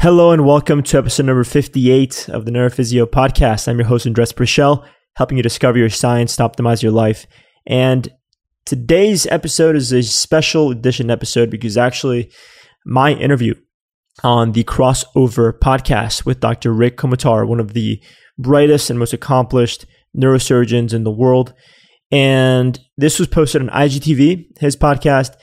Hello and welcome to episode number 58 of the Know Your Physio podcast. I'm your host, Andres Prichel, helping you discover your science to optimize your life. And today's episode is a special edition episode because actually my interview on the crossover podcast with Dr. Rick Komotar, one of the brightest and most accomplished neurosurgeons in the world. And this was posted on IGTV, his podcast.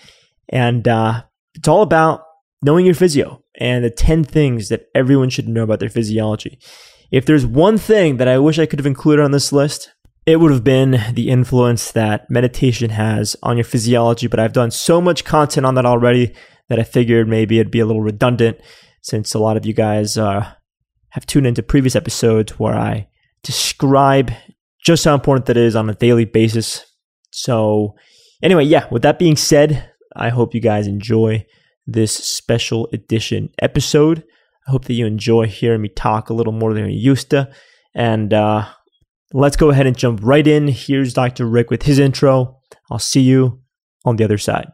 And uh, it's all about knowing your physio and the 10 things that everyone should know about their physiology. If there's one thing that I wish I could have included on this list, it would have been the influence that meditation has on your physiology. But I've done so much content on that already that I figured maybe it'd be a little redundant since a lot of you guys uh, have tuned into previous episodes where I describe just how important that is on a daily basis. So, anyway, yeah, with that being said, I hope you guys enjoy this special edition episode. I hope that you enjoy hearing me talk a little more than you're used to. And uh, let's go ahead and jump right in. Here's Dr. Rick with his intro. I'll see you on the other side.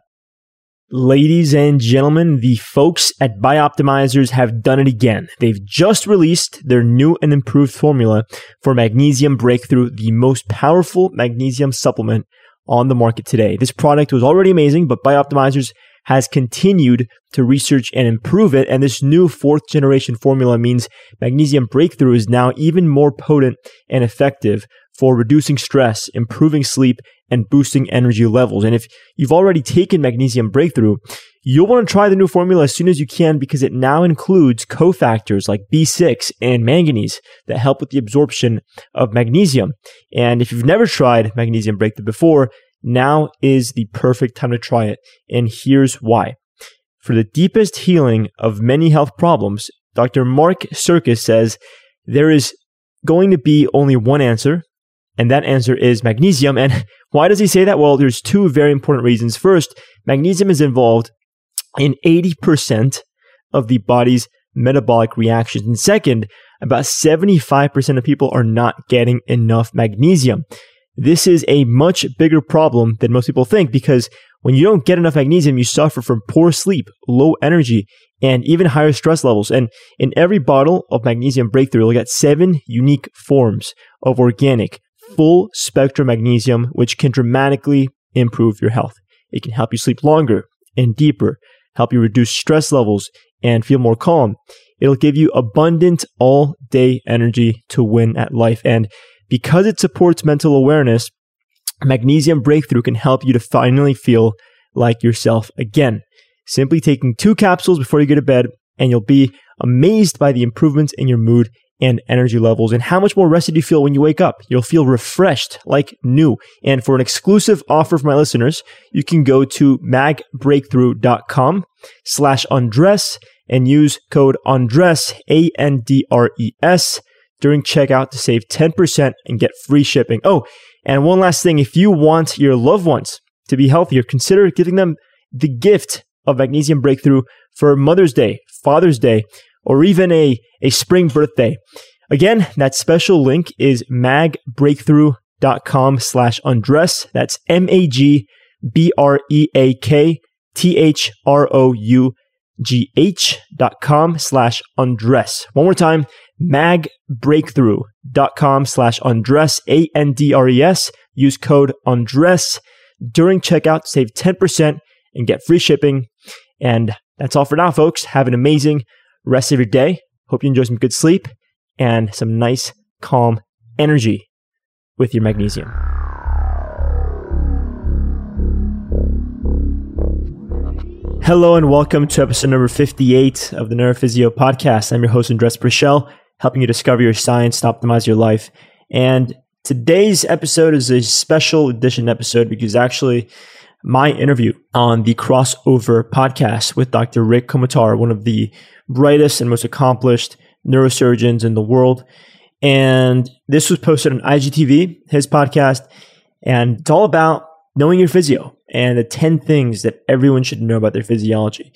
Ladies and gentlemen, the folks at Bioptimizers have done it again. They've just released their new and improved formula for Magnesium Breakthrough, the most powerful magnesium supplement on the market today. This product was already amazing, but Bioptimizers has continued to research and improve it. And this new fourth generation formula means magnesium breakthrough is now even more potent and effective for reducing stress, improving sleep, and boosting energy levels. And if you've already taken magnesium breakthrough, you'll want to try the new formula as soon as you can because it now includes cofactors like B6 and manganese that help with the absorption of magnesium. And if you've never tried magnesium breakthrough before, now is the perfect time to try it. And here's why. For the deepest healing of many health problems, Dr. Mark Sircus says there is going to be only one answer, and that answer is magnesium. And why does he say that? Well, there's two very important reasons. First, magnesium is involved in 80% of the body's metabolic reactions. And second, about 75% of people are not getting enough magnesium. This is a much bigger problem than most people think because when you don't get enough magnesium, you suffer from poor sleep, low energy, and even higher stress levels. And in every bottle of magnesium breakthrough, you'll get seven unique forms of organic, full spectrum magnesium, which can dramatically improve your health. It can help you sleep longer and deeper, help you reduce stress levels and feel more calm. It'll give you abundant all day energy to win at life. And because it supports mental awareness, Magnesium Breakthrough can help you to finally feel like yourself again. Simply taking two capsules before you go to bed, and you'll be amazed by the improvements in your mood and energy levels and how much more rested you feel when you wake up. You'll feel refreshed like new. And for an exclusive offer for my listeners, you can go to magbreakthrough.com slash andres and use code andres, A-N-D-R-E-S during checkout to save 10% and get free shipping. Oh, and one last thing if you want your loved ones to be healthier, consider giving them the gift of Magnesium Breakthrough for Mother's Day, Father's Day, or even a, a spring birthday. Again, that special link is magbreakthrough.com slash andres. That's M A G B R E A K T H R O U G H dot com slash andres. One more time, magbreakthrough.com slash andres, A N D R E S. Use code andres during checkout save 10% and get free shipping. And that's all for now, folks. Have an amazing rest of your day. Hope you enjoy some good sleep and some nice, calm energy with your magnesium. Hello and welcome to episode number 58 of the Know Your Physio podcast. I'm your host, Andres Prichel helping you discover your science to optimize your life. And today's episode is a special edition episode because actually my interview on the crossover podcast with Dr. Rick Komotar, one of the brightest and most accomplished neurosurgeons in the world. And this was posted on IGTV, his podcast. And it's all about knowing your physio and the 10 things that everyone should know about their physiology.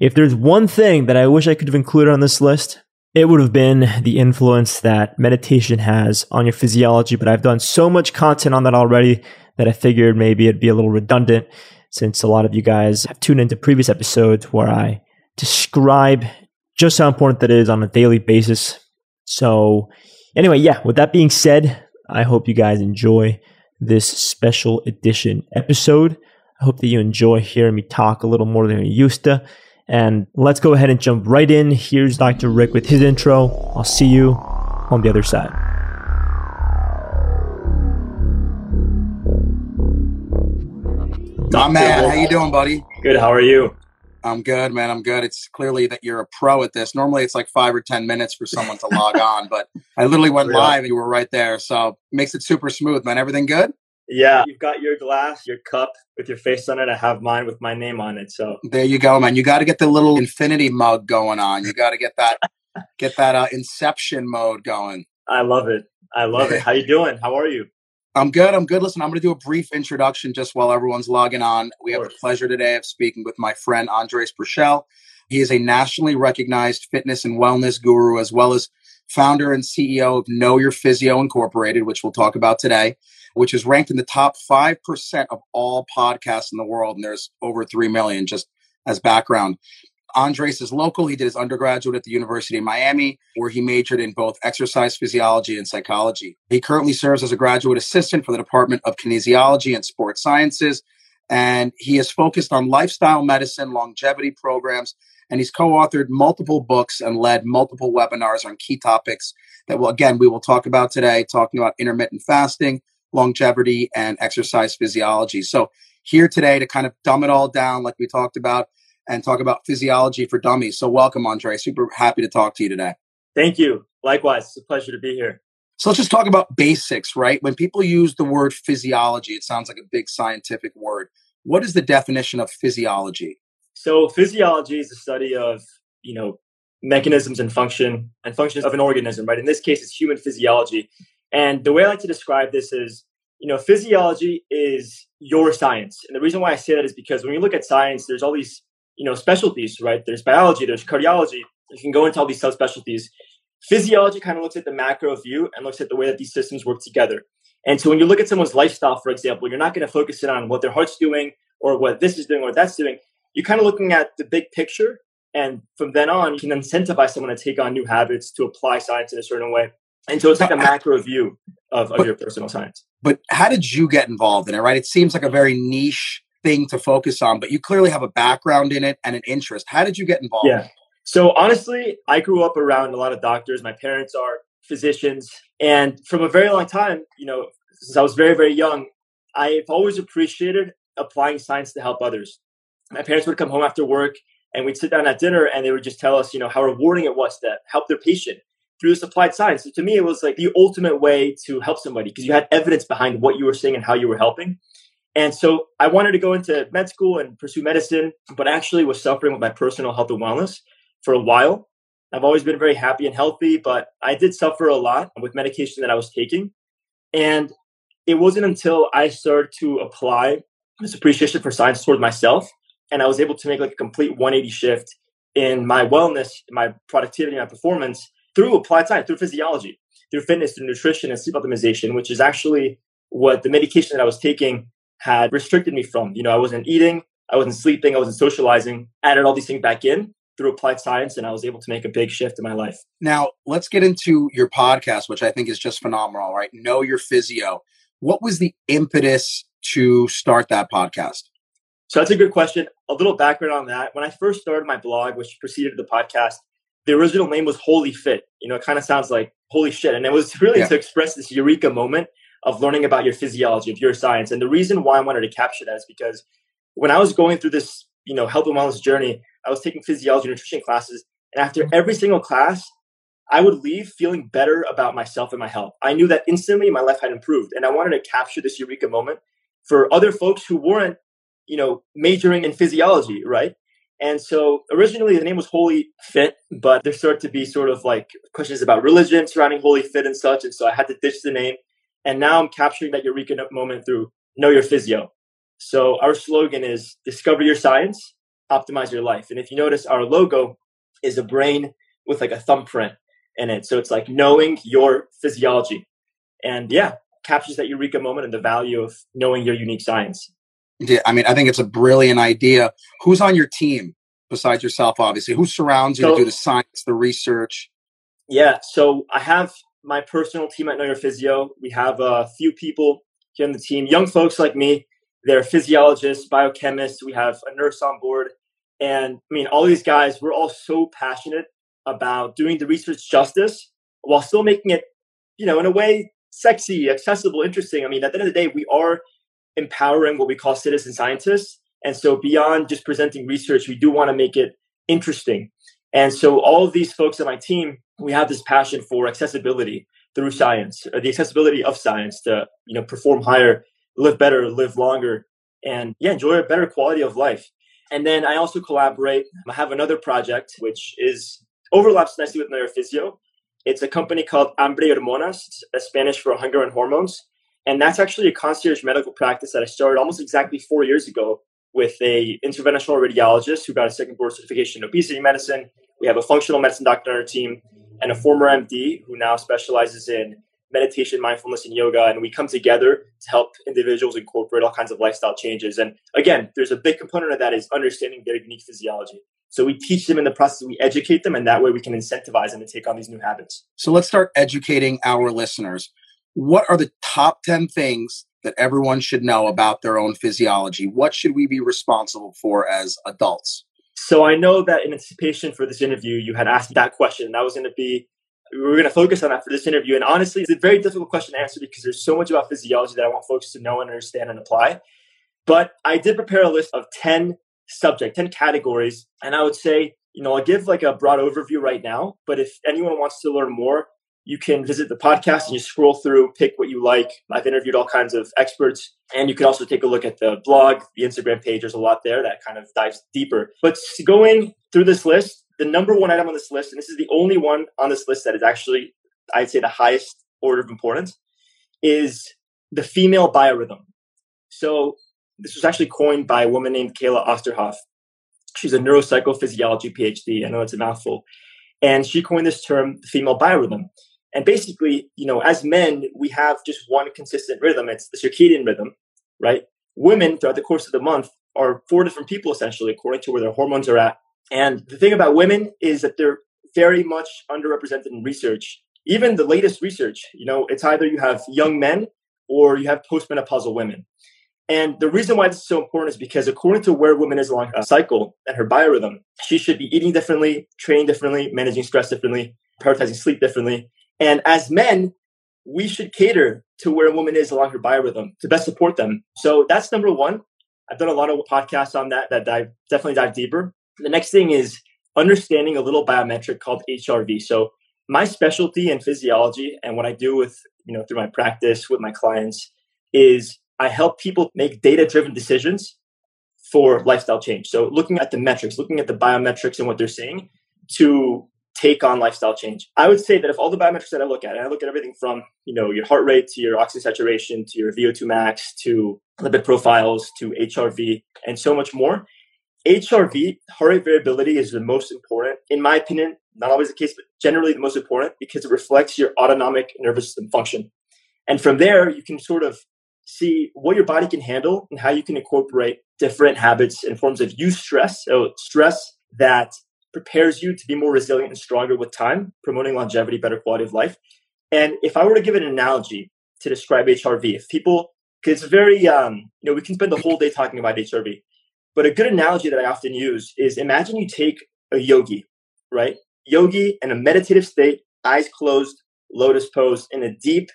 If there's one thing that I wish I could have included on this list, it would have been the influence that meditation has on your physiology. But I've done so much content on that already that I figured maybe it'd be a little redundant since a lot of you guys have tuned into previous episodes where I describe just how important that is on a daily basis. So, anyway, yeah, with that being said, I hope you guys enjoy this special edition episode. I hope that you enjoy hearing me talk a little more than you used to. And let's go ahead and jump right in. Here's Dr. Rick with his intro. I'll see you on the other side. My man, how you doing, buddy? Good. How are you? I'm good, man. I'm good. It's clearly that you're a pro at this. Normally, it's like five or ten minutes for someone to log on, but I literally went really? live and you were right there, so makes it super smooth, man. Everything good? Yeah, you've got your glass, your cup with your face on it. I have mine with my name on it. So there you go, man. You got to get the little infinity mug going on. You got to get that, get that uh, inception mode going. I love it. I love it. How you doing? How are you? I'm good. I'm good. Listen, I'm going to do a brief introduction just while everyone's logging on. We have the pleasure today of speaking with my friend Andres Purcell. He is a nationally recognized fitness and wellness guru, as well as founder and CEO of Know Your Physio Incorporated, which we'll talk about today, which is ranked in the top 5% of all podcasts in the world. And there's over 3 million just as background. Andres is local. He did his undergraduate at the University of Miami, where he majored in both exercise physiology and psychology. He currently serves as a graduate assistant for the Department of Kinesiology and Sports Sciences, and he is focused on lifestyle medicine, longevity programs, and he's co-authored multiple books and led multiple webinars on key topics that will again we will talk about today, talking about intermittent fasting, longevity, and exercise physiology. So here today to kind of dumb it all down, like we talked about, and talk about physiology for dummies. So, welcome, Andre. Super happy to talk to you today. Thank you. Likewise, it's a pleasure to be here. So, let's just talk about basics, right? When people use the word physiology, it sounds like a big scientific word. What is the definition of physiology? So, physiology is the study of, you know, mechanisms and function and functions of an organism, right? In this case, it's human physiology. And the way I like to describe this is, you know, physiology is your science. And the reason why I say that is because when you look at science, there's all these you know specialties, right? There's biology, there's cardiology. You can go into all these subspecialties. Physiology kind of looks at the macro view and looks at the way that these systems work together. And so when you look at someone's lifestyle, for example, you're not going to focus in on what their heart's doing or what this is doing or that's doing. You're kind of looking at the big picture. And from then on, you can incentivize someone to take on new habits, to apply science in a certain way. And so it's like a macro view of, of but, your personal science. But how did you get involved in it, right? It seems like a very niche thing to focus on, but you clearly have a background in it and an interest. How did you get involved? Yeah. So honestly, I grew up around a lot of doctors. My parents are physicians. And from a very long time, you know, since I was very, very young, I've always appreciated applying science to help others. My parents would come home after work and we'd sit down at dinner and they would just tell us, you know, how rewarding it was to help their patient through this applied science. So to me, it was like the ultimate way to help somebody because you had evidence behind what you were saying and how you were helping. And so I wanted to go into med school and pursue medicine, but actually was suffering with my personal health and wellness for a while. I've always been very happy and healthy, but I did suffer a lot with medication that I was taking. And it wasn't until I started to apply this appreciation for science toward myself and I was able to make like a complete 180 shift in my wellness, my productivity, my performance through applied science, through physiology, through fitness, through nutrition and sleep optimization, which is actually what the medication that I was taking had restricted me from. You know, I wasn't eating, I wasn't sleeping, I wasn't socializing, added all these things back in through applied science, and I was able to make a big shift in my life. Now, let's get into your podcast, which I think is just phenomenal, right? Know Your Physio. What was the impetus to start that podcast? So that's a good question. A little background on that. When I first started my blog, which preceded the podcast, the original name was Holy Fit. You know, it kind of sounds like holy shit. And it was really yeah. to express this eureka moment of learning about your physiology, of your science. And the reason why I wanted to capture that is because when I was going through this, you know, health and wellness journey, I was taking physiology and nutrition classes. And after mm-hmm. every single class, I would leave feeling better about myself and my health. I knew that instantly my life had improved. And I wanted to capture this eureka moment for other folks who weren't, you know, majoring in physiology, right? And so originally the name was Holy Fit, but there started to be sort of like questions about religion surrounding Holy Fit and such. And so I had to ditch the name. And now I'm capturing that eureka moment through Know Your Physio. So our slogan is discover your science, optimize your life. And if you notice, our logo is a brain with like a thumbprint in it. So it's like knowing your physiology. And yeah, captures that eureka moment and the value of knowing your unique science. Yeah, I mean, I think it's a brilliant idea. Who's on your team? besides yourself, obviously? Who surrounds you so, to do the science, the research? Yeah, so I have my personal team at Know Your Physio. We have a few people here on the team, young folks like me. They're physiologists, biochemists. We have a nurse on board. And I mean, all these guys, we're all so passionate about doing the research justice while still making it, you know, in a way sexy, accessible, interesting. I mean, at the end of the day, we are empowering what we call citizen scientists. And so beyond just presenting research, we do want to make it interesting. And so all of these folks on my team, we have this passion for accessibility through science, or the accessibility of science to, you know, perform higher, live better, live longer, and yeah, enjoy a better quality of life. And then I also collaborate. I have another project which is overlaps nicely with Know Your Physio. It's a company called Hambre Hormonas, a Spanish for hunger and hormones. And that's actually a concierge medical practice that I started almost exactly four years ago with a interventional radiologist who got a second board certification in obesity medicine. We have a functional medicine doctor on our team and a former MD who now specializes in meditation, mindfulness, and yoga. And we come together to help individuals incorporate all kinds of lifestyle changes. And again, there's a big component of that is understanding their unique physiology. So we teach them in the process, we educate them, and that way we can incentivize them to take on these new habits. So let's start educating our listeners. What are the top 10 things that everyone should know about their own physiology? What should we be responsible for as adults? So I know that in anticipation for this interview, you had asked that question. That was going to be we were going to focus on that for this interview. And honestly, it's a very difficult question to answer because there's so much about physiology that I want folks to know and understand and apply. But I did prepare a list of 10 subject, 10 categories. And I would say, you know, I'll give like a broad overview right now. But if anyone wants to learn more, you can visit the podcast and you scroll through, pick what you like. I've interviewed all kinds of experts. And you can also take a look at the blog, the Instagram page. There's a lot there that kind of dives deeper. But going through this list, the number one item on this list, and this is the only one on this list that is actually, I'd say, the highest order of importance, is the female biorhythm. So this was actually coined by a woman named Kayla Osterhoff. She's a neuropsychophysiology PhD. I know it's a mouthful. And she coined this term, the female biorhythm. And basically, you know, as men, we have just one consistent rhythm. It's the circadian rhythm, right? Women, throughout the course of the month, are four different people essentially, according to where their hormones are at. And the thing about women is that they're very much underrepresented in research. Even the latest research, you know, it's either you have young men or you have postmenopausal women. And the reason why this is so important is because according to where women is along a cycle and her biorhythm, she should be eating differently, training differently, managing stress differently, prioritizing sleep differently. And as men, we should cater to where a woman is along her biorhythm to best support them. So that's number one. I've done a lot of podcasts on that that dive, definitely dive deeper. The next thing is understanding a little biometric called HRV. So my specialty in physiology and what I do with, you know, through my practice with my clients is I help people make data driven decisions for lifestyle change. So looking at the metrics, looking at the biometrics and what they're seeing to take on lifestyle change. I would say that if all the biometrics that I look at, and I look at everything from, you know, your heart rate to your oxygen saturation to your VO2 max to lipid profiles to HRV and so much more. HRV, heart rate variability, is the most important, in my opinion, not always the case, but generally the most important because it reflects your autonomic nervous system function. And from there, you can sort of see what your body can handle and how you can incorporate different habits and forms of use stress. So stress that prepares you to be more resilient and stronger with time, promoting longevity, better quality of life. And if I were to give an analogy to describe HRV, if people, because it's very, um, you know, we can spend the whole day talking about HRV, but a good analogy that I often use is imagine you take a yogi, right? Yogi in a meditative state, eyes closed, lotus pose, in a deep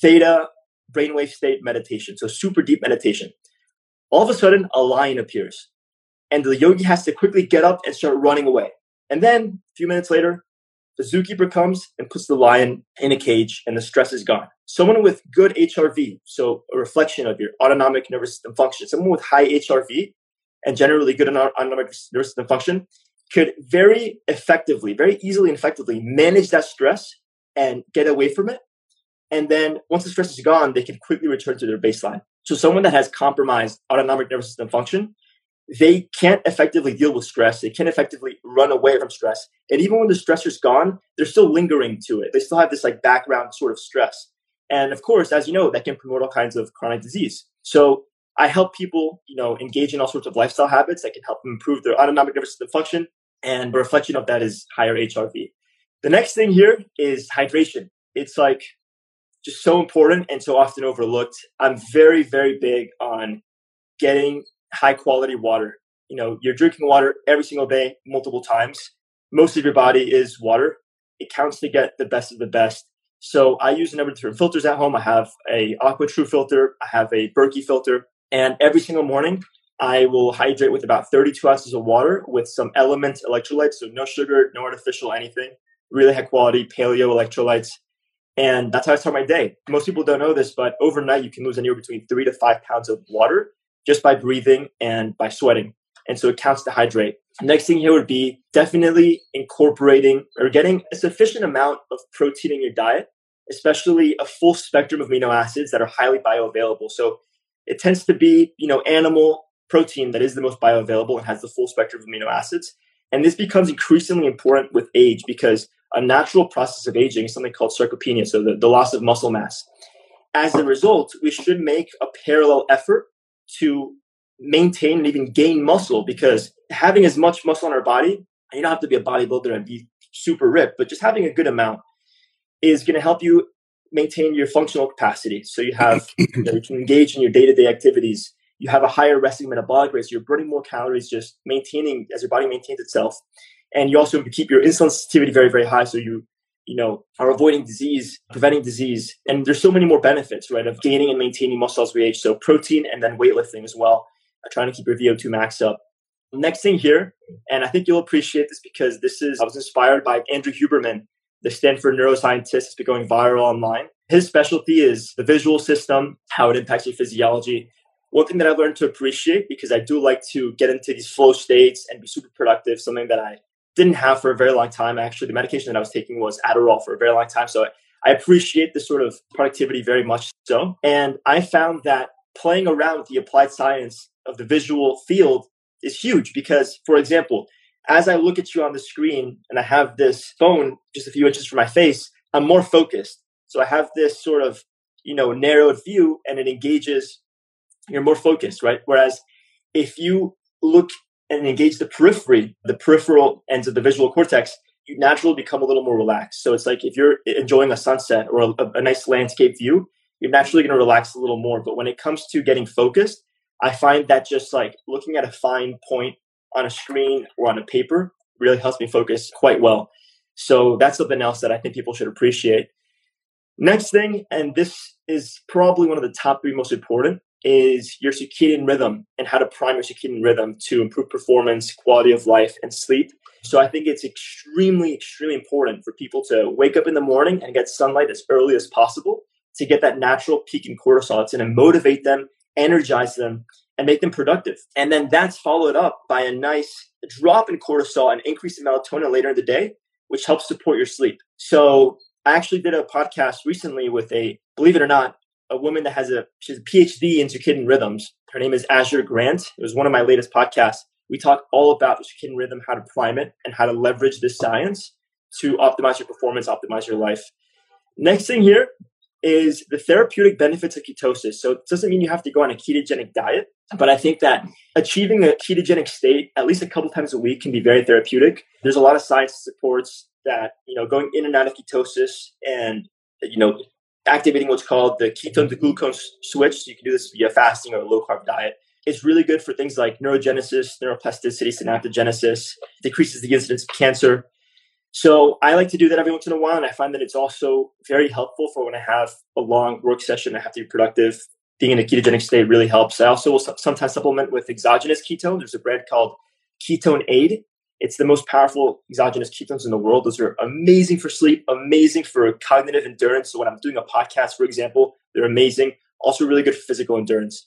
theta brainwave state meditation. So super deep meditation. All of a sudden, a lion appears and the yogi has to quickly get up and start running away. And then a few minutes later, the zookeeper comes and puts the lion in a cage and the stress is gone. Someone with good HRV, so a reflection of your autonomic nervous system function, someone with high HRV and generally good autonomic nervous system function could very effectively, very easily and effectively manage that stress and get away from it. And then once the stress is gone, they can quickly return to their baseline. So someone that has compromised autonomic nervous system function they can't effectively deal with stress. They can't effectively run away from stress. And even when the stressor's gone, they're still lingering to it. They still have this like background sort of stress. And of course, as you know, that can promote all kinds of chronic disease. So I help people, you know, engage in all sorts of lifestyle habits that can help them improve their autonomic nervous system function. And a reflection of that is higher HRV. The next thing here is hydration. It's like just so important and so often overlooked. I'm very, very big on getting high quality water. You know, you're drinking water every single day, multiple times. Most of your body is water. It counts to get the best of the best. So I use a number of different filters at home. I have a AquaTru filter. I have a Berkey filter. And every single morning, I will hydrate with about 32 ounces of water with some LMNT electrolytes. So no sugar, no artificial anything. Really high quality paleo electrolytes. And that's how I start my day. Most people don't know this, but overnight you can lose anywhere between three to five pounds of water just by breathing and by sweating. And so it counts to hydrate. Next thing here would be definitely incorporating or getting a sufficient amount of protein in your diet, especially a full spectrum of amino acids that are highly bioavailable. So it tends to be, you know, animal protein that is the most bioavailable and has the full spectrum of amino acids. And this becomes increasingly important with age because a natural process of aging is something called sarcopenia, so the, the loss of muscle mass. As a result, we should make a parallel effort to maintain and even gain muscle because having as much muscle on our body, and you don't have to be a bodybuilder and be super ripped, but just having a good amount is going to help you maintain your functional capacity. So you have you, know, you can engage in your day to day activities. You have a higher resting metabolic rate, so you're burning more calories, just maintaining as your body maintains itself and you also keep your insulin sensitivity very very high so you you know are avoiding disease preventing disease. And there's so many more benefits right of gaining and maintaining muscle as we age. So protein and then weightlifting as well uh, trying to keep your vo2 max up. Next thing here and i think you'll appreciate this because this is i was inspired by andrew huberman the stanford neuroscientist has been going viral online. His specialty is the visual system how it impacts your physiology. One thing that I've learned to appreciate because I do like to get into these flow states and be super productive, something that I didn't have for a very long time. Actually, the medication that I was taking was Adderall for a very long time. So I appreciate this sort of productivity very much so. And I found that playing around with the applied science of the visual field is huge because, for example, as I look at you on the screen and I have this phone just a few inches from my face, I'm more focused. So I have this sort of, you know, narrowed view and it engages, you're more focused, right? Whereas if you look and engage the periphery, the peripheral ends of the visual cortex, you naturally become a little more relaxed. So it's like if you're enjoying a sunset or a, a nice landscape view, you're naturally going to relax a little more. But when it comes to getting focused, I find that just like looking at a fine point on a screen or on a paper really helps me focus quite well. So that's something else that I think people should appreciate. Next thing, and this is probably one of the top three most important, is your circadian rhythm and how to prime your circadian rhythm to improve performance, quality of life, and sleep. So I think it's extremely, extremely important for people to wake up in the morning and get sunlight as early as possible to get that natural peak in cortisol. It's going to motivate them, energize them, and make them productive. And then that's followed up by a nice drop in cortisol and increase in melatonin later in the day, which helps support your sleep. So I actually did a podcast recently with a, believe it or not, a woman that has a she's a PhD in circadian rhythms. Her name is Azure Grant. It was one of my latest podcasts. We talk all about the circadian rhythm, how to prime it, and how to leverage this science to optimize your performance, optimize your life. Next thing here is the therapeutic benefits of ketosis. So it doesn't mean you have to go on a ketogenic diet, but I think that achieving a ketogenic state at least a couple times a week can be very therapeutic. There's a lot of science that supports that, you know, going in and out of ketosis and you know activating what's called the ketone to glucose switch. So you can do this via fasting or a low carb diet. It's really good for things like neurogenesis, neuroplasticity, synaptogenesis, decreases the incidence of cancer. So I like to do that every once in a while, and I find that it's also very helpful for when I have a long work session. I have to be productive. Being in a ketogenic state really helps. I also will sometimes supplement with exogenous ketone. There's a brand called KetoneAid it's the most powerful exogenous ketones in the world. Those are amazing for sleep, amazing for cognitive endurance. So when I'm doing a podcast, for example, they're amazing. Also really good for physical endurance.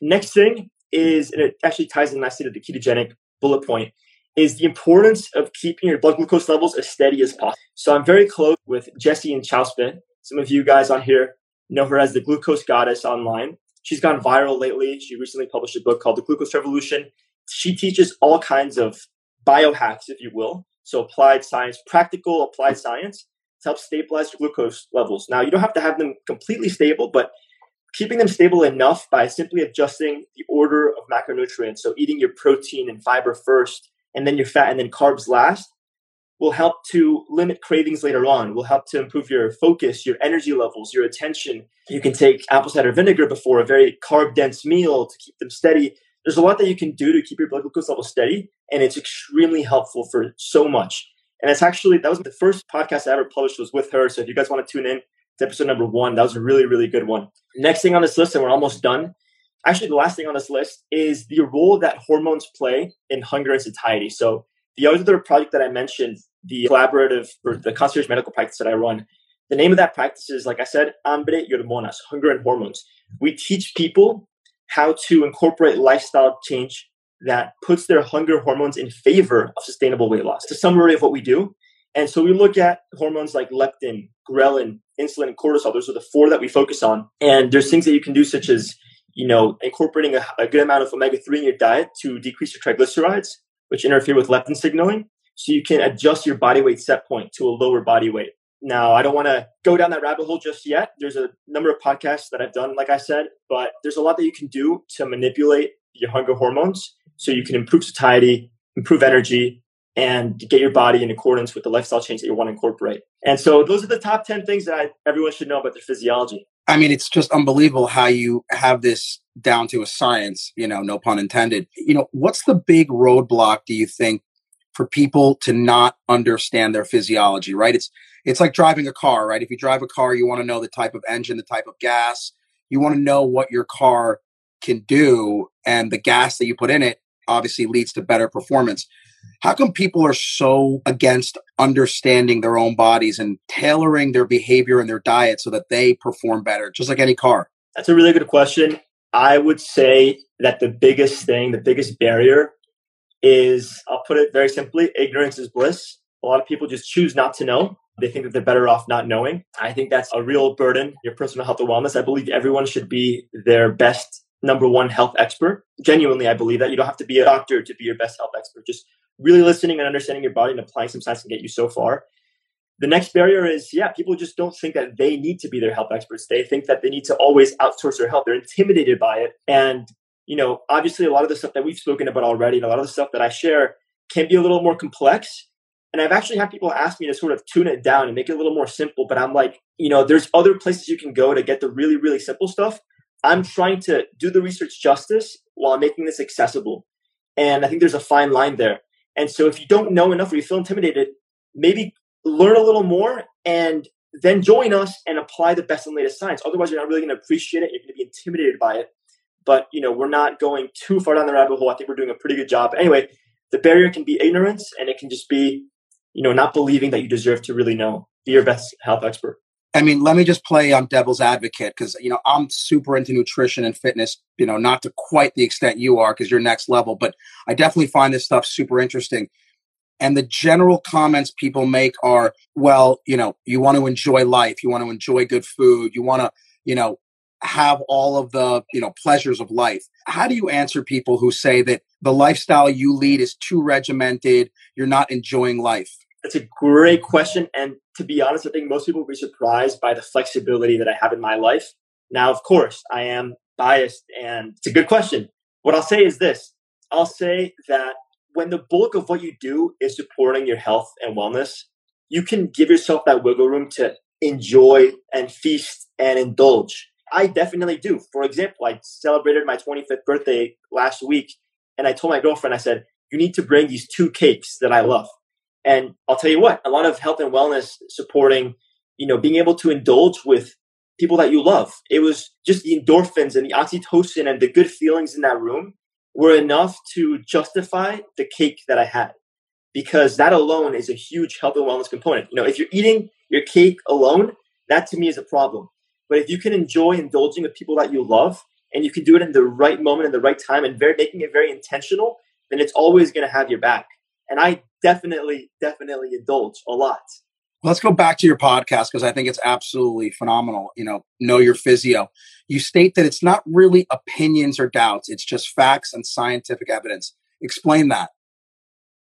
Next thing is, and it actually ties in nicely to the ketogenic bullet point, is the importance of keeping your blood glucose levels as steady as possible. So I'm very close with Jessie Inchauspé. Some of you guys on here know her as the glucose goddess online. She's gone viral lately. She recently published a book called The Glucose Revolution. She teaches all kinds of biohacks, if you will. So applied science, practical applied science to help stabilize your glucose levels. Now, you don't have to have them completely stable, but keeping them stable enough by simply adjusting the order of macronutrients. So eating your protein and fiber first, and then your fat, and then carbs last, will help to limit cravings later on, will help to improve your focus, your energy levels, your attention. You can take apple cider vinegar before a very carb dense meal to keep them steady. There's a lot that you can do to keep your blood glucose level steady, and it's extremely helpful for so much. And it's actually, that was the first podcast I ever published was with her. So if you guys want to tune in, it's episode number one. That was a really, really good one. Next thing on this list, and we're almost done. Actually, the last thing on this list is the role that hormones play in hunger and satiety. So the other project that I mentioned, the collaborative or the concierge medical practice that I run, the name of that practice is, like I said, Hambre y Hormonas, hunger and hormones. We teach people how to incorporate lifestyle change that puts their hunger hormones in favor of sustainable weight loss. It's a summary of what we do. And so we look at hormones like leptin, ghrelin, insulin, and cortisol. Those are the four that we focus on. And there's things that you can do, such as, you know, incorporating a, a good amount of omega 3 in your diet to decrease your triglycerides, which interfere with leptin signaling. So you can adjust your body weight set point to a lower body weight. Now, I don't want to go down that rabbit hole just yet. There's a number of podcasts that I've done, like I said, but there's a lot that you can do to manipulate your hunger hormones so you can improve satiety, improve energy, and get your body in accordance with the lifestyle change that you want to incorporate. And so those are the top 10 things that I, everyone should know about their physiology. I mean, it's just unbelievable how you have this down to a science, you know, no pun intended. You know, what's the big roadblock do you think for people to not understand their physiology, right? It's it's like driving a car, right? If you drive a car, you want to know the type of engine, the type of gas. You want to know what your car can do and the gas that you put in it obviously leads to better performance. How come people are so against understanding their own bodies and tailoring their behavior and their diet so that they perform better, just like any car? That's a really good question. I would say that the biggest thing, the biggest barrier is, I'll put it very simply, ignorance is bliss. A lot of people just choose not to know. They think that they're better off not knowing. I think that's a real burden, your personal health and wellness. I believe everyone should be their best number one health expert. Genuinely, I believe that you don't have to be a doctor to be your best health expert. Just really listening and understanding your body and applying some science can get you so far. The next barrier is, yeah, people just don't think that they need to be their health experts. They think that they need to always outsource their health. They're intimidated by it. And, you know, obviously a lot of the stuff that we've spoken about already and a lot of the stuff that I share can be a little more complex. And I've actually had people ask me to sort of tune it down and make it a little more simple. But I'm like, you know, there's other places you can go to get the really, really simple stuff. I'm trying to do the research justice while making this accessible. And I think there's a fine line there. And so if you don't know enough or you feel intimidated, maybe learn a little more and then join us and apply the best and latest science. Otherwise, you're not really going to appreciate it. You're going to be intimidated by it. But you know, we're not going too far down the rabbit hole. I think we're doing a pretty good job. Anyway, the barrier can be ignorance, and it can just be, you know, not believing that you deserve to really know. Be your best health expert. I mean, let me just play on devil's advocate because you know I'm super into nutrition and fitness. You know, not to quite the extent you are because you're next level, but I definitely find this stuff super interesting. And the general comments people make are, well, you know, you want to enjoy life, you want to enjoy good food, you want to, you know, have all of the you know pleasures of life. How do you answer people who say that the lifestyle you lead is too regimented? You're not enjoying life. That's a great question. And to be honest, I think most people will be surprised by the flexibility that I have in my life. Now, of course, I am biased and it's a good question. What I'll say is this I'll say that when the bulk of what you do is supporting your health and wellness, you can give yourself that wiggle room to enjoy and feast and indulge. I definitely do. For example, I celebrated my 25th birthday last week and I told my girlfriend, I said, you need to bring these two cakes that I love. And I'll tell you what, a lot of health and wellness supporting, you know, being able to indulge with people that you love. It was just the endorphins and the oxytocin and the good feelings in that room were enough to justify the cake that I had because that alone is a huge health and wellness component. You know, if you're eating your cake alone, that to me is a problem. But if you can enjoy indulging with people that you love and you can do it in the right moment in the right time and very making it very intentional, then it's always going to have your back. And I definitely, definitely indulge a lot. Let's go back to your podcast because I think it's absolutely phenomenal. You know, know your physio. You state that it's not really opinions or doubts, it's just facts and scientific evidence. Explain that.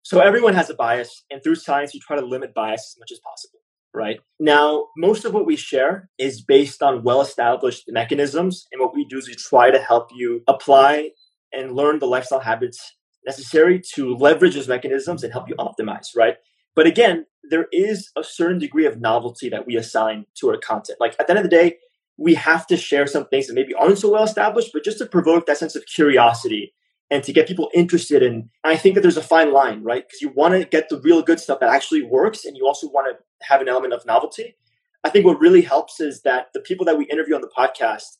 So, everyone has a bias, and through science, you try to limit bias as much as possible. right? Now, most of what we share is based on well established mechanisms. And what we do is we try to help you apply and learn the lifestyle habits necessary to leverage those mechanisms and help you optimize, right? But again, there is a certain degree of novelty that we assign to our content. Like at the end of the day, we have to share some things that maybe aren't so well established, but just to provoke that sense of curiosity and to get people interested in. I think that there's a fine line, right? Because you want to get the real good stuff that actually works, and you also want to have an element of novelty. I think what really helps is that the people that we interview on the podcast,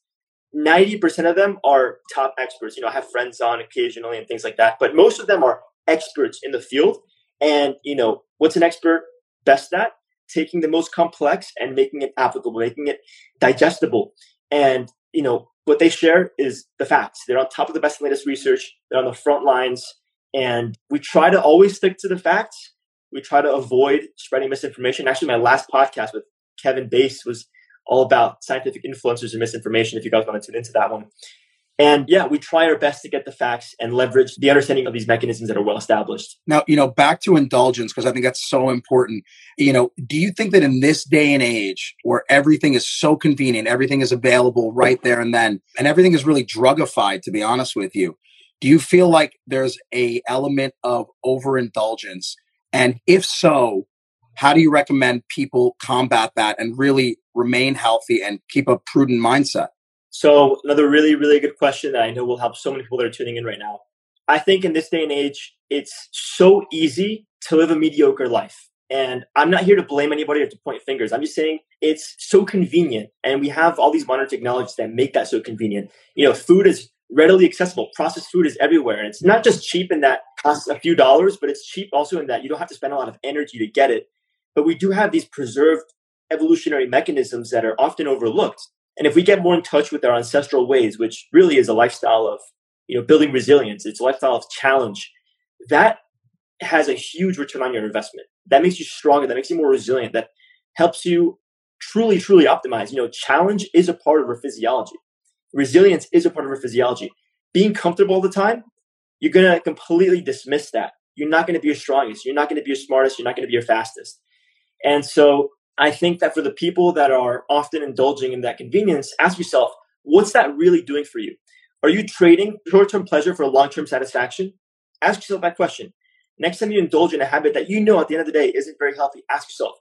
90% of them are top experts. You know, I have friends on occasionally and things like that, but most of them are experts in the field. And, you know, what's an expert best at? Taking the most complex and making it applicable, making it digestible. And, you know, what they share is the facts. They're on top of the best and latest research. They're on the front lines. And we try to always stick to the facts. We try to avoid spreading misinformation. Actually, my last podcast with Kevin Bass was all about scientific influencers and misinformation. If you guys want to tune into that one. And yeah, we try our best to get the facts and leverage the understanding of these mechanisms that are well established. Now, you know, back to indulgence, because I think that's so important. You know, do you think that in this day and age where everything is so convenient, everything is available right there and then, and everything is really drugified, to be honest with you, do you feel like there's a element of overindulgence? And if so, how do you recommend people combat that and really remain healthy and keep a prudent mindset? So another really, really good question that I know will help so many people that are tuning in right now. I think in this day and age, it's so easy to live a mediocre life. And I'm not here to blame anybody or to point fingers. I'm just saying it's so convenient. And we have all these modern technologies that make that so convenient. You know, food is readily accessible. Processed food is everywhere. And it's not just cheap in that costs a few dollars, but it's cheap also in that you don't have to spend a lot of energy to get it. But we do have these preserved evolutionary mechanisms that are often overlooked. And if we get more in touch with our ancestral ways, which really is a lifestyle of, you know, building resilience, it's a lifestyle of challenge, that has a huge return on your investment. That makes you stronger, that makes you more resilient, that helps you truly, truly optimize. You know, challenge is a part of our physiology. Resilience is a part of our physiology. Being comfortable all the time, you're gonna completely dismiss that. You're not gonna be your strongest, you're not gonna be your smartest, you're not gonna be your fastest. And so I think that for the people that are often indulging in that convenience, ask yourself, what's that really doing for you? Are you trading short term pleasure for long term satisfaction? Ask yourself that question. Next time you indulge in a habit that you know at the end of the day isn't very healthy, ask yourself,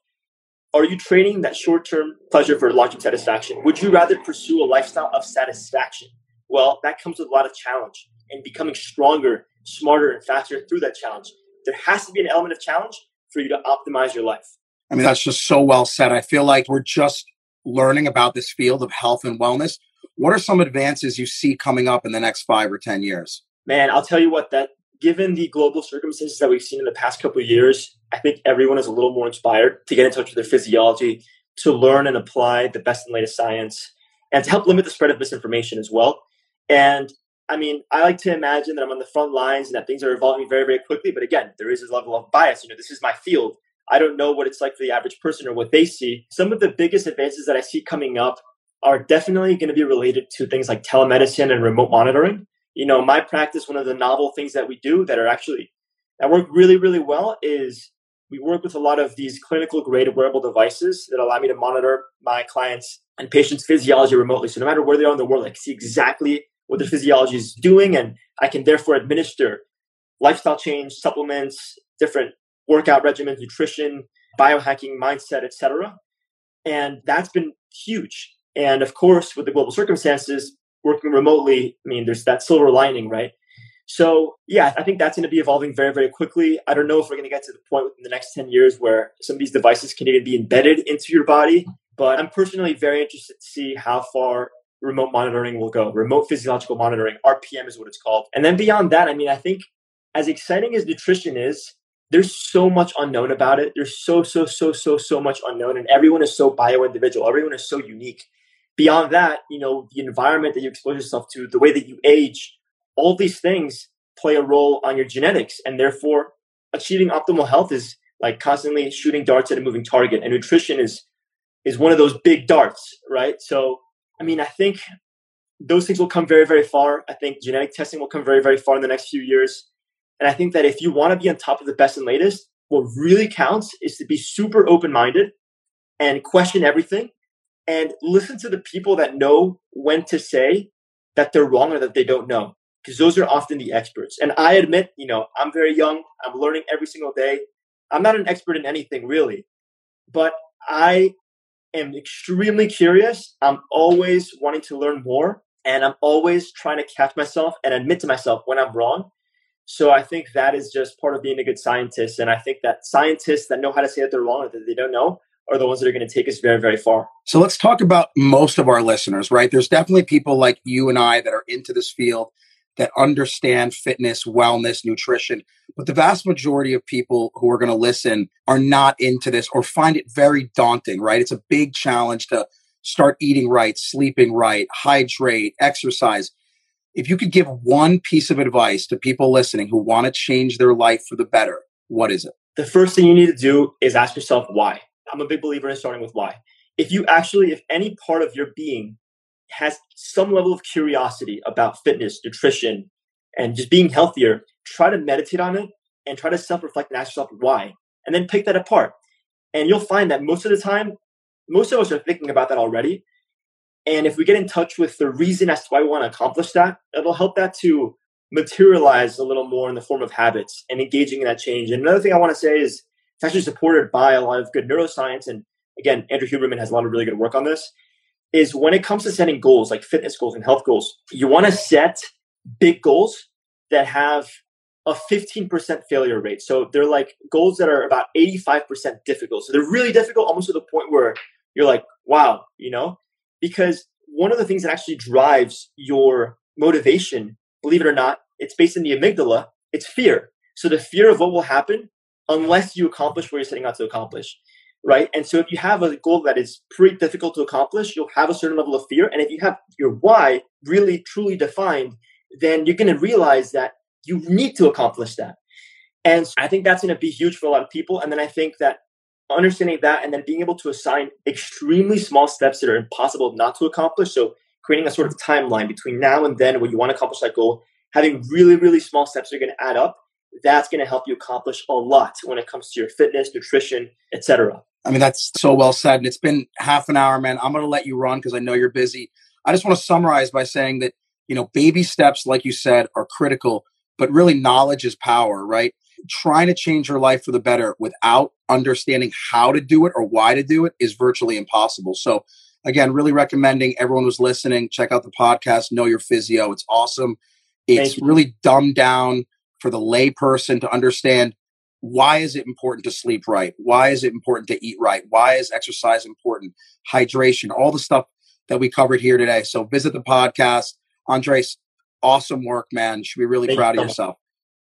are you trading that short term pleasure for long term satisfaction? Would you rather pursue a lifestyle of satisfaction? Well, that comes with a lot of challenge and becoming stronger, smarter, and faster through that challenge. There has to be an element of challenge for you to optimize your life. I mean, that's just so well said. I feel like we're just learning about this field of health and wellness. What are some advances you see coming up in the next five or 10 years? Man, I'll tell you what, that given the global circumstances that we've seen in the past couple of years, I think everyone is a little more inspired to get in touch with their physiology, to learn and apply the best and latest science, and to help limit the spread of misinformation as well. And I mean, I like to imagine that I'm on the front lines and that things are evolving very, very quickly. But again, there is a level of bias. You know, this is my field. I don't know what it's like for the average person or what they see. Some of the biggest advances that I see coming up are definitely going to be related to things like telemedicine and remote monitoring. You know, my practice, one of the novel things that we do that are actually that work really, really well is we work with a lot of these clinical grade wearable devices that allow me to monitor my clients and patients' physiology remotely. So no matter where they are in the world, I can see exactly what their physiology is doing, and I can therefore administer lifestyle change, supplements, different workout regimens, nutrition, biohacking, mindset, etc. And that's been huge. And of course, with the global circumstances, working remotely, I mean, there's that silver lining, right? So yeah, I think that's going to be evolving very, very quickly. I don't know if we're going to get to the point within the next 10 years where some of these devices can even be embedded into your body. But I'm personally very interested to see how far remote monitoring will go. Remote physiological monitoring, RPM is what it's called. And then beyond that, I mean, I think as exciting as nutrition is, there's so much unknown about it. There's so, so, so, so, so much unknown. And everyone is so bio individual. Everyone is so unique. Beyond that, you know, the environment that you expose yourself to, the way that you age, all these things play a role on your genetics. And therefore, achieving optimal health is like constantly shooting darts at a moving target. And nutrition is is one of those big darts, right? So, I mean, I think those things will come very, very far. I think genetic testing will come very, very far in the next few years. And I think that if you want to be on top of the best and latest, what really counts is to be super open minded and question everything and listen to the people that know when to say that they're wrong or that they don't know because those are often the experts. And I admit, you know, I'm very young. I'm learning every single day. I'm not an expert in anything really, but I am extremely curious. I'm always wanting to learn more and I'm always trying to catch myself and admit to myself when I'm wrong. So I think that is just part of being a good scientist. And I think that scientists that know how to say that they're wrong or that they don't know are the ones that are going to take us very, very far. So let's talk about most of our listeners, right? There's definitely people like you and I that are into this field that understand fitness, wellness, nutrition. But the vast majority of people who are going to listen are not into this or find it very daunting, right? It's a big challenge to start eating right, sleeping right, hydrate, exercise. If you could give one piece of advice to people listening who want to change their life for the better, what is it? The first thing you need to do is ask yourself why. I'm a big believer in starting with why. If you actually, if any part of your being has some level of curiosity about fitness, nutrition, and just being healthier, try to meditate on it and try to self reflect and ask yourself why, and then pick that apart. And you'll find that most of the time, most of us are thinking about that already. And if we get in touch with the reason as to why we want to accomplish that, it'll help that to materialize a little more in the form of habits and engaging in that change. And another thing I want to say is it's actually supported by a lot of good neuroscience. And again, Andrew Huberman has a lot of really good work on this. Is when it comes to setting goals like fitness goals and health goals, you want to set big goals that have a 15% failure rate. So they're like goals that are about 85% difficult. So they're really difficult, almost to the point where you're like, wow, you know? Because one of the things that actually drives your motivation, believe it or not, it's based in the amygdala, it's fear. So the fear of what will happen unless you accomplish what you're setting out to accomplish. Right. And so if you have a goal that is pretty difficult to accomplish, you'll have a certain level of fear. And if you have your why really truly defined, then you're going to realize that you need to accomplish that. And so I think that's going to be huge for a lot of people. And then I think that understanding that and then being able to assign extremely small steps that are impossible not to accomplish. So creating a sort of timeline between now and then when you want to accomplish that goal, having really, really small steps that are going to add up that's going to help you accomplish a lot when it comes to your fitness, nutrition, etc. I mean, that's so well said. And it's been half an hour, man. I'm going to let you run because I know you're busy. I just want to summarize by saying that, you know, baby steps, like you said, are critical, but really knowledge is power, right? Trying to change your life for the better without understanding how to do it or why to do it is virtually impossible. So, again, really recommending everyone who's listening, check out the podcast, Know Your Physio. It's awesome. It's really dumbed down for the layperson to understand why is it important to sleep right? Why is it important to eat right? Why is exercise important? Hydration, all the stuff that we covered here today. So visit the podcast. Andres, awesome work, man. You should be really Thank proud you. of yourself.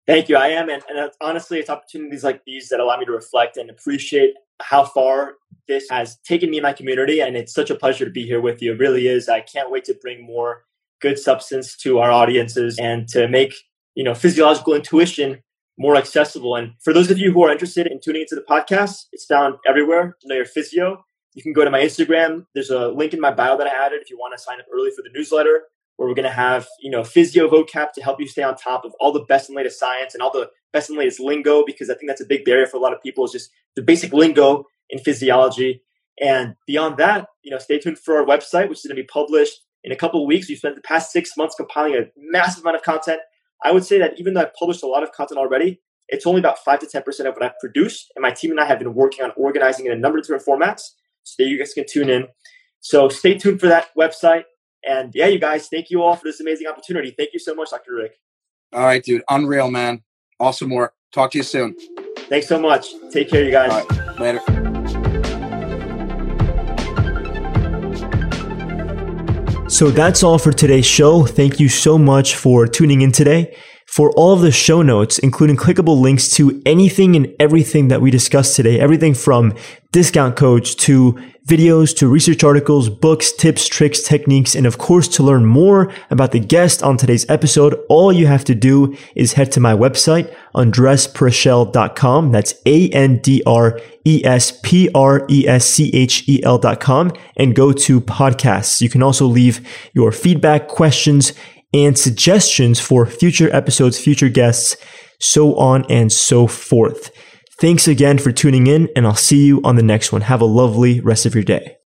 Thank you. I am. And, and honestly, it's opportunities like these that allow me to reflect and appreciate how far this has taken me and my community. And it's such a pleasure to be here with you. It really is. I can't wait to bring more good substance to our audiences and to make you know, physiological intuition more accessible. And for those of you who are interested in tuning into the podcast, it's found everywhere. Know your physio. You can go to my Instagram. There's a link in my bio that I added if you want to sign up early for the newsletter, where we're going to have you know physio vocab to help you stay on top of all the best and latest science and all the best and latest lingo because I think that's a big barrier for a lot of people is just the basic lingo in physiology. And beyond that, you know, stay tuned for our website, which is going to be published in a couple of weeks. We spent the past six months compiling a massive amount of content I would say that even though I've published a lot of content already, it's only about 5 to 10% of what I've produced. And my team and I have been working on organizing in a number of different formats so that you guys can tune in. So stay tuned for that website. And yeah, you guys, thank you all for this amazing opportunity. Thank you so much, Dr. Rick. All right, dude. Unreal, man. Awesome work. Talk to you soon. Thanks so much. Take care, you guys. Later. So that's all for today's show. Thank you so much for tuning in today. For all of the show notes, including clickable links to anything and everything that we discussed today, everything from discount codes to videos to research articles, books, tips, tricks, techniques, and of course, to learn more about the guest on today's episode, all you have to do is head to my website, andrespreschel.com. That's A-N-D-R-E-S-P-R-E-S-C-H-E-L dot com and go to podcasts. You can also leave your feedback, questions, and suggestions for future episodes, future guests, so on and so forth. Thanks again for tuning in, and I'll see you on the next one. Have a lovely rest of your day.